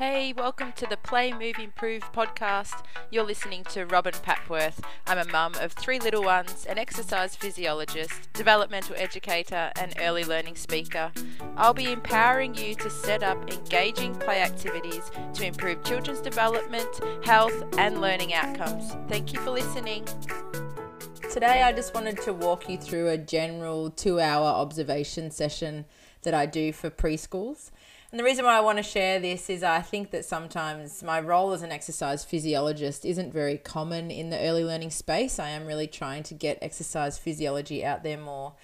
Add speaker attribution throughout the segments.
Speaker 1: Hey, welcome to the Play Move Improve podcast. You're listening to Robyn Papworth. I'm a mum of three little ones, an exercise physiologist, developmental educator, and early learning speaker. I'll be empowering you to set up engaging play activities to improve children's development, health, and learning outcomes. Thank you for listening. Today, I just wanted to walk you through a general two hour observation session that I do for preschools. And the reason why I want to share this is I think that sometimes my role as an exercise physiologist isn't very common in the early learning space. I am really trying to get exercise physiology out there more.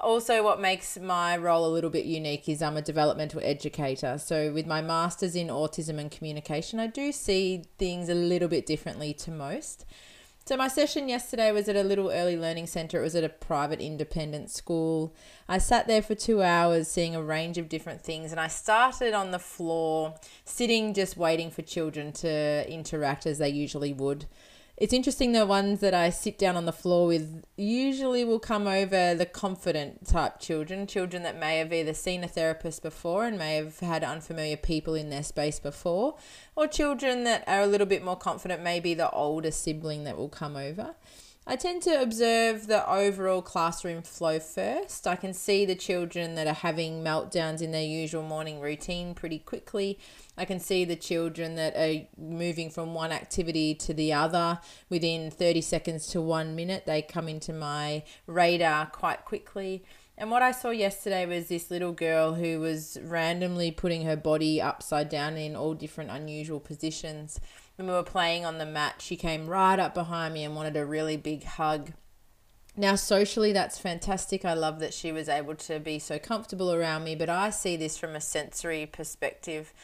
Speaker 1: Also, what makes my role a little bit unique is I'm a developmental educator. So, with my master's in autism and communication, I do see things a little bit differently to most. So my session yesterday was at a little early learning center. It was at a private independent school. I sat there for 2 hours seeing a range of different things and I started on the floor sitting just waiting for children to interact as they usually would it's interesting the ones that I sit down on the floor with usually will come over the confident type children, children that may have either seen a therapist before and may have had unfamiliar people in their space before, or children that are a little bit more confident, maybe the older sibling that will come over. I tend to observe the overall classroom flow first. I can see the children that are having meltdowns in their usual morning routine pretty quickly. I can see the children that are moving from one activity to the other within 30 seconds to one minute. They come into my radar quite quickly. And what I saw yesterday was this little girl who was randomly putting her body upside down in all different unusual positions we were playing on the mat, she came right up behind me and wanted a really big hug. Now, socially, that's fantastic. I love that she was able to be so comfortable around me, but I see this from a sensory perspective.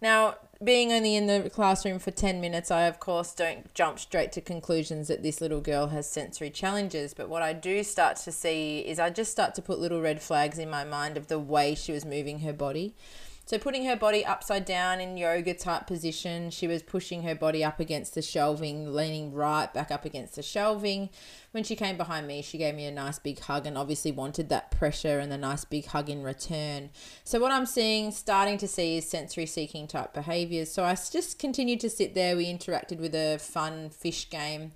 Speaker 1: Now, being only in the classroom for 10 minutes, I of course don't jump straight to conclusions that this little girl has sensory challenges. But what I do start to see is I just start to put little red flags in my mind of the way she was moving her body. So putting her body upside down in yoga type position, she was pushing her body up against the shelving, leaning right back up against the shelving. When she came behind me, she gave me a nice big hug and obviously wanted that pressure and the nice big hug in return. So what I'm seeing, starting to see is sensory seeking type behaviors. So I just continued to sit there. We interacted with a fun fish game.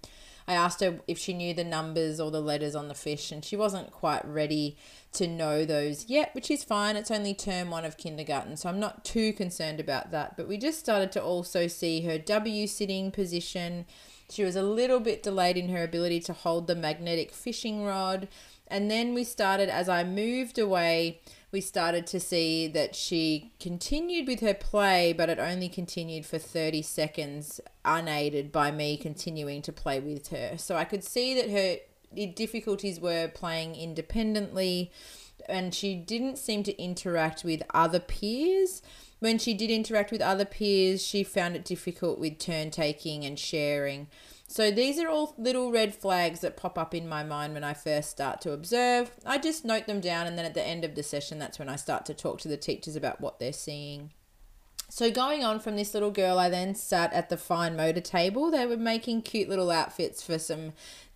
Speaker 1: I asked her if she knew the numbers or the letters on the fish, and she wasn't quite ready to know those yet, which is fine. It's only term one of kindergarten, so I'm not too concerned about that. But we just started to also see her W sitting position. She was a little bit delayed in her ability to hold the magnetic fishing rod. And then we started, as I moved away, we started to see that she continued with her play, but it only continued for 30 seconds, unaided by me continuing to play with her. So I could see that her difficulties were playing independently and she didn't seem to interact with other peers. When she did interact with other peers, she found it difficult with turn taking and sharing. So these are all little red flags that pop up in my mind when I first start to observe. I just note them down and then at the end of the session that's when I start to talk to the teachers about what they're seeing. So going on from this little girl, I then sat at the fine motor table. They were making cute little outfits for some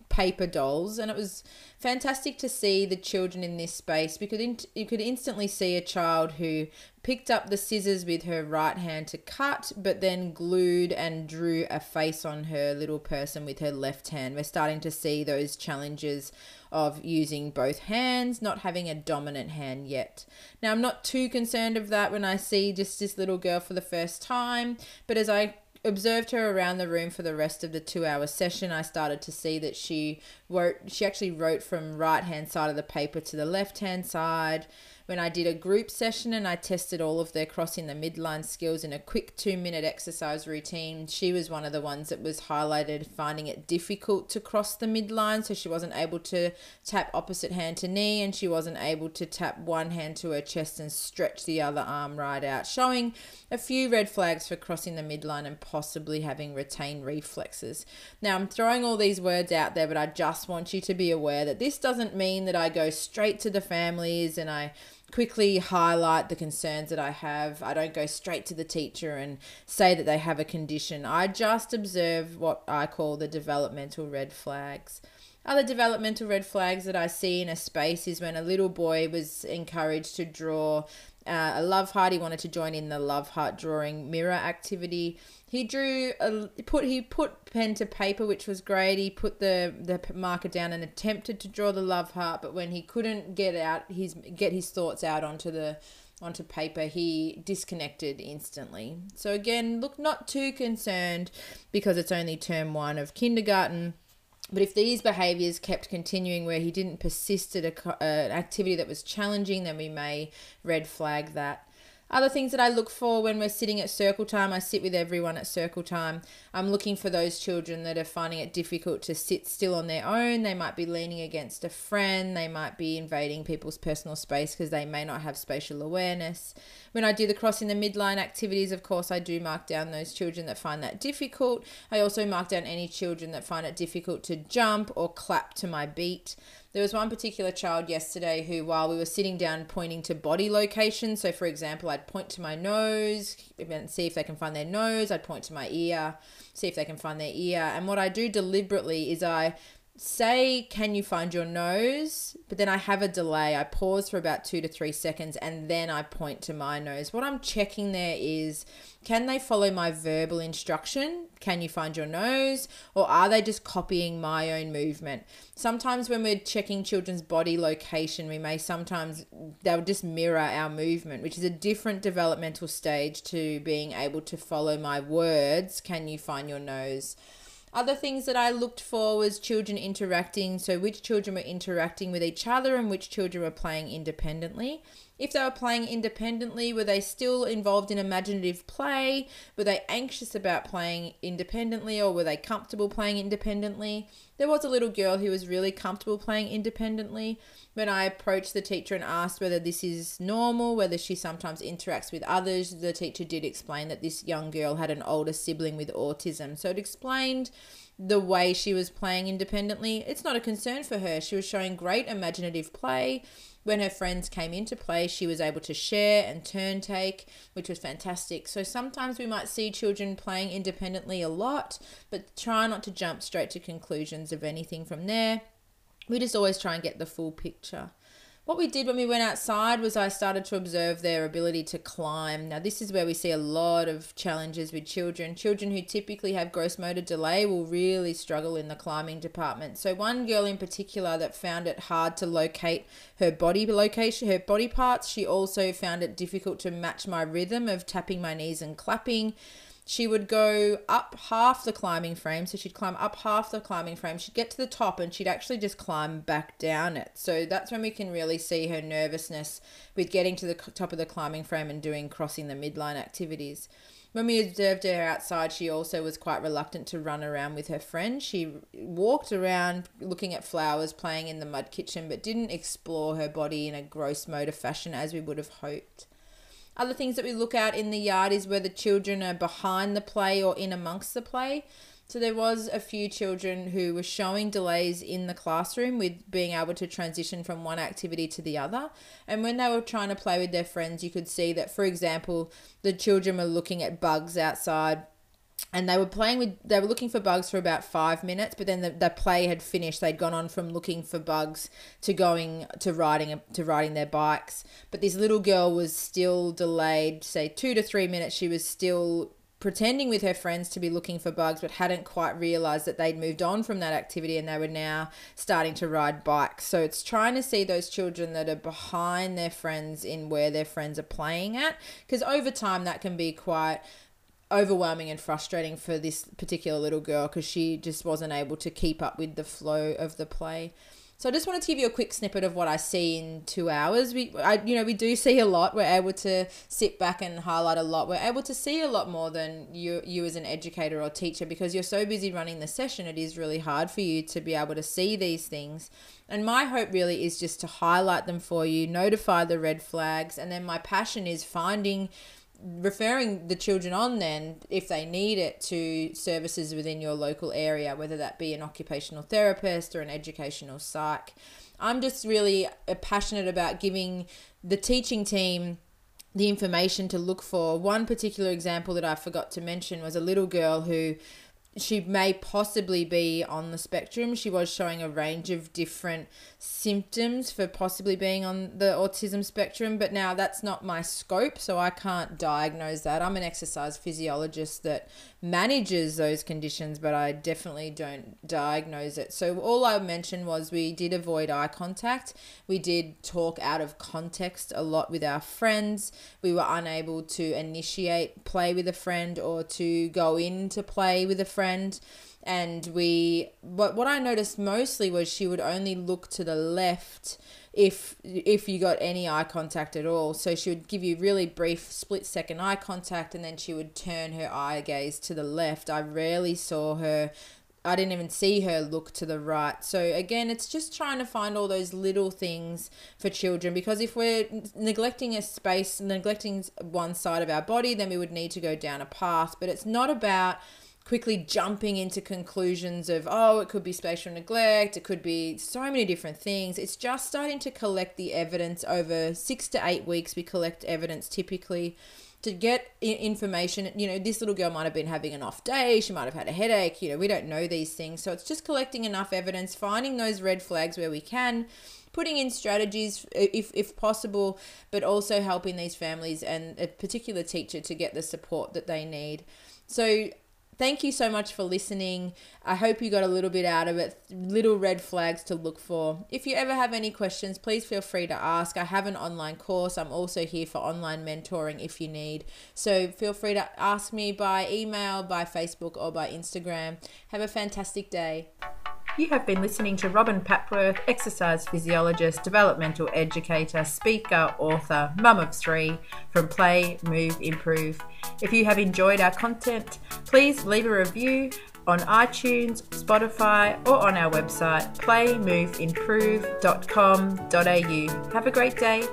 Speaker 1: paper dolls and it was fantastic to see the children in this space. Because you could instantly see a child who picked up the scissors with her right hand to cut but then glued and drew a face on her little person with her left hand. We're starting to see those challenges of using both hands not having a dominant hand yet. Now i'm not too concerned of that when i see just this little girl for the first time but as i observed her around the room for the rest of the two hour session, I started to see that she wrote, she actually wrote from right hand side of the paper to the left hand side when I did a group session and I tested all of their crossing the midline skills in a quick two minute exercise routine, she was one of the ones that was highlighted finding it difficult to cross the midline. So she wasn't able to tap opposite hand to knee and she wasn't able to tap one hand to her chest and stretch the other arm right out, showing a few red flags for crossing the midline and possibly having retained reflexes. Now, I'm throwing all these words out there, but I just want you to be aware that this doesn't mean that I go straight to the families and I quickly highlight the concerns that I have. I don't go straight to the teacher and say that they have a condition. I just observe what I call the developmental red flags. Other developmental red flags that I see in a space is when a little boy was encouraged to draw uh, a love heart. He wanted to join in the love heart drawing mirror activity. He drew a put he put pen to paper, which was great. He put the the marker down and attempted to draw the love heart, but when he couldn't get out his get his thoughts out onto the onto paper, he disconnected instantly. So again, look not too concerned because it's only term 1 of kindergarten but if these behaviours kept continuing where he didn't persist at a, uh, an activity that was challenging, then we may red flag that. Other things that I look for when we're sitting at circle time, I sit with everyone at circle time. I'm looking for those children that are finding it difficult to sit still on their own. They might be leaning against a friend, they might be invading people's personal space because they may not have spatial awareness. When I do the crossing the midline activities, of course, I do mark down those children that find that difficult. I also mark down any children that find it difficult to jump or clap to my beat. There was one particular child yesterday who, while we were sitting down pointing to body locations, so for example, I'd point to my nose and see if they can find their nose, I'd point to my ear, see if they can find their ear. And what I do deliberately is I say, Can you find your nose? But then I have a delay. I pause for about two to three seconds and then I point to my nose. What I'm checking there is can they follow my verbal instruction? Can you find your nose? Or are they just copying my own movement? Sometimes when we're checking children's body location, we may sometimes, they'll just mirror our movement, which is a different developmental stage to being able to follow my words. Can you find your nose? Other things that I looked for was children interacting. So, which children were interacting with each other and which children were playing independently. If they were playing independently, were they still involved in imaginative play? Were they anxious about playing independently or were they comfortable playing independently? There was a little girl who was really comfortable playing independently. When I approached the teacher and asked whether this is normal, whether she sometimes interacts with others, the teacher did explain that this young girl had an older sibling with autism. So it explained the way she was playing independently. It's not a concern for her. She was showing great imaginative play. When her friends came into play, she was able to share and turn take, which was fantastic. So sometimes we might see children playing independently a lot, but try not to jump straight to conclusions of anything from there. We just always try and get the full picture. What we did when we went outside was I started to observe their ability to climb. Now, this is where we see a lot of challenges with children. Children who typically have gross motor delay will really struggle in the climbing department. So, one girl in particular that found it hard to locate her body location, her body parts, she also found it difficult to match my rhythm of tapping my knees and clapping she would go up half the climbing frame. So she'd climb up half the climbing frame. She'd get to the top and she'd actually just climb back down it. So that's when we can really see her nervousness with getting to the top of the climbing frame and doing crossing the midline activities. When we observed her outside, she also was quite reluctant to run around with her friend. She walked around looking at flowers, playing in the mud kitchen, but didn't explore her body in a gross motor fashion as we would have hoped. Other things that we look at in the yard is where the children are behind the play or in amongst the play. So there was a few children who were showing delays in the classroom with being able to transition from one activity to the other. And when they were trying to play with their friends, you could see that, for example, the children were looking at bugs outside and they were playing with they were looking for bugs for about five minutes but then the, the play had finished. They'd gone on from looking for bugs to going to riding to riding their bikes. But this little girl was still delayed say two to three minutes. She was still pretending with her friends to be looking for bugs but hadn't quite realized that they'd moved on from that activity and they were now starting to ride bikes. So it's trying to see those children that are behind their friends in where their friends are playing at because over time that can be quite overwhelming and frustrating for this particular little girl because she just wasn't able to keep up with the flow of the play. So I just wanted to give you a quick snippet of what I see in two hours. We, I, you know, we do see a lot. We're able to sit back and highlight a lot. We're able to see a lot more than you, you as an educator or teacher because you're so busy running the session. It is really hard for you to be able to see these things. And my hope really is just to highlight them for you, notify the red flags, and then my passion is finding referring the children on then if they need it to services within your local area whether that be an occupational therapist or an educational psych. I'm just really uh, passionate about giving the teaching team the information to look for. One particular example that i forgot to mention was a little girl who
Speaker 2: she may possibly be on the spectrum. She was showing a range of different symptoms for possibly being on the autism spectrum, but now that's not my scope, so I can't diagnose that. I'm an exercise physiologist that manages those conditions, but I definitely don't diagnose it. So all I mentioned was we did avoid eye contact. We did talk out of context a lot with our friends. We were unable to initiate play with a friend or to go into play with a friend and we what what I noticed mostly was she would only look to the left if if you got any eye contact at all. So she would give you really brief split second eye contact and then she would turn her eye gaze to the left. I rarely saw her I didn't even see her look to the right. So again, it's just trying to find all those little things for children because if we're neglecting a space, neglecting one side of our body, then we would need to go down a path, but it's not about quickly jumping into conclusions of, oh, it could be spatial neglect, it could be so many different things. It's just starting to collect the evidence over six to eight weeks. We collect evidence typically to get information. You know, this little girl might have been having an off day, she might have had a headache. You know, we don't know these things. So it's just collecting enough evidence, finding those red flags where we can putting in strategies if, if possible, but also helping these families and a particular teacher to get the support that they need. So Thank you so much for listening. I hope you got a little bit out of it, little red flags to look for. If you ever have any questions, please feel free to ask. I have an online course. I'm also here for online mentoring if you need. So feel free to ask me by email, by Facebook, or by Instagram. Have a fantastic day.
Speaker 1: You have been listening to Robyn Papworth, exercise physiologist, developmental educator, speaker, author, mum of three from Play, Move, Improve. If you have enjoyed our content, please leave a review on iTunes, Spotify, or on our website playmoveimprove.com.au. Have a great day.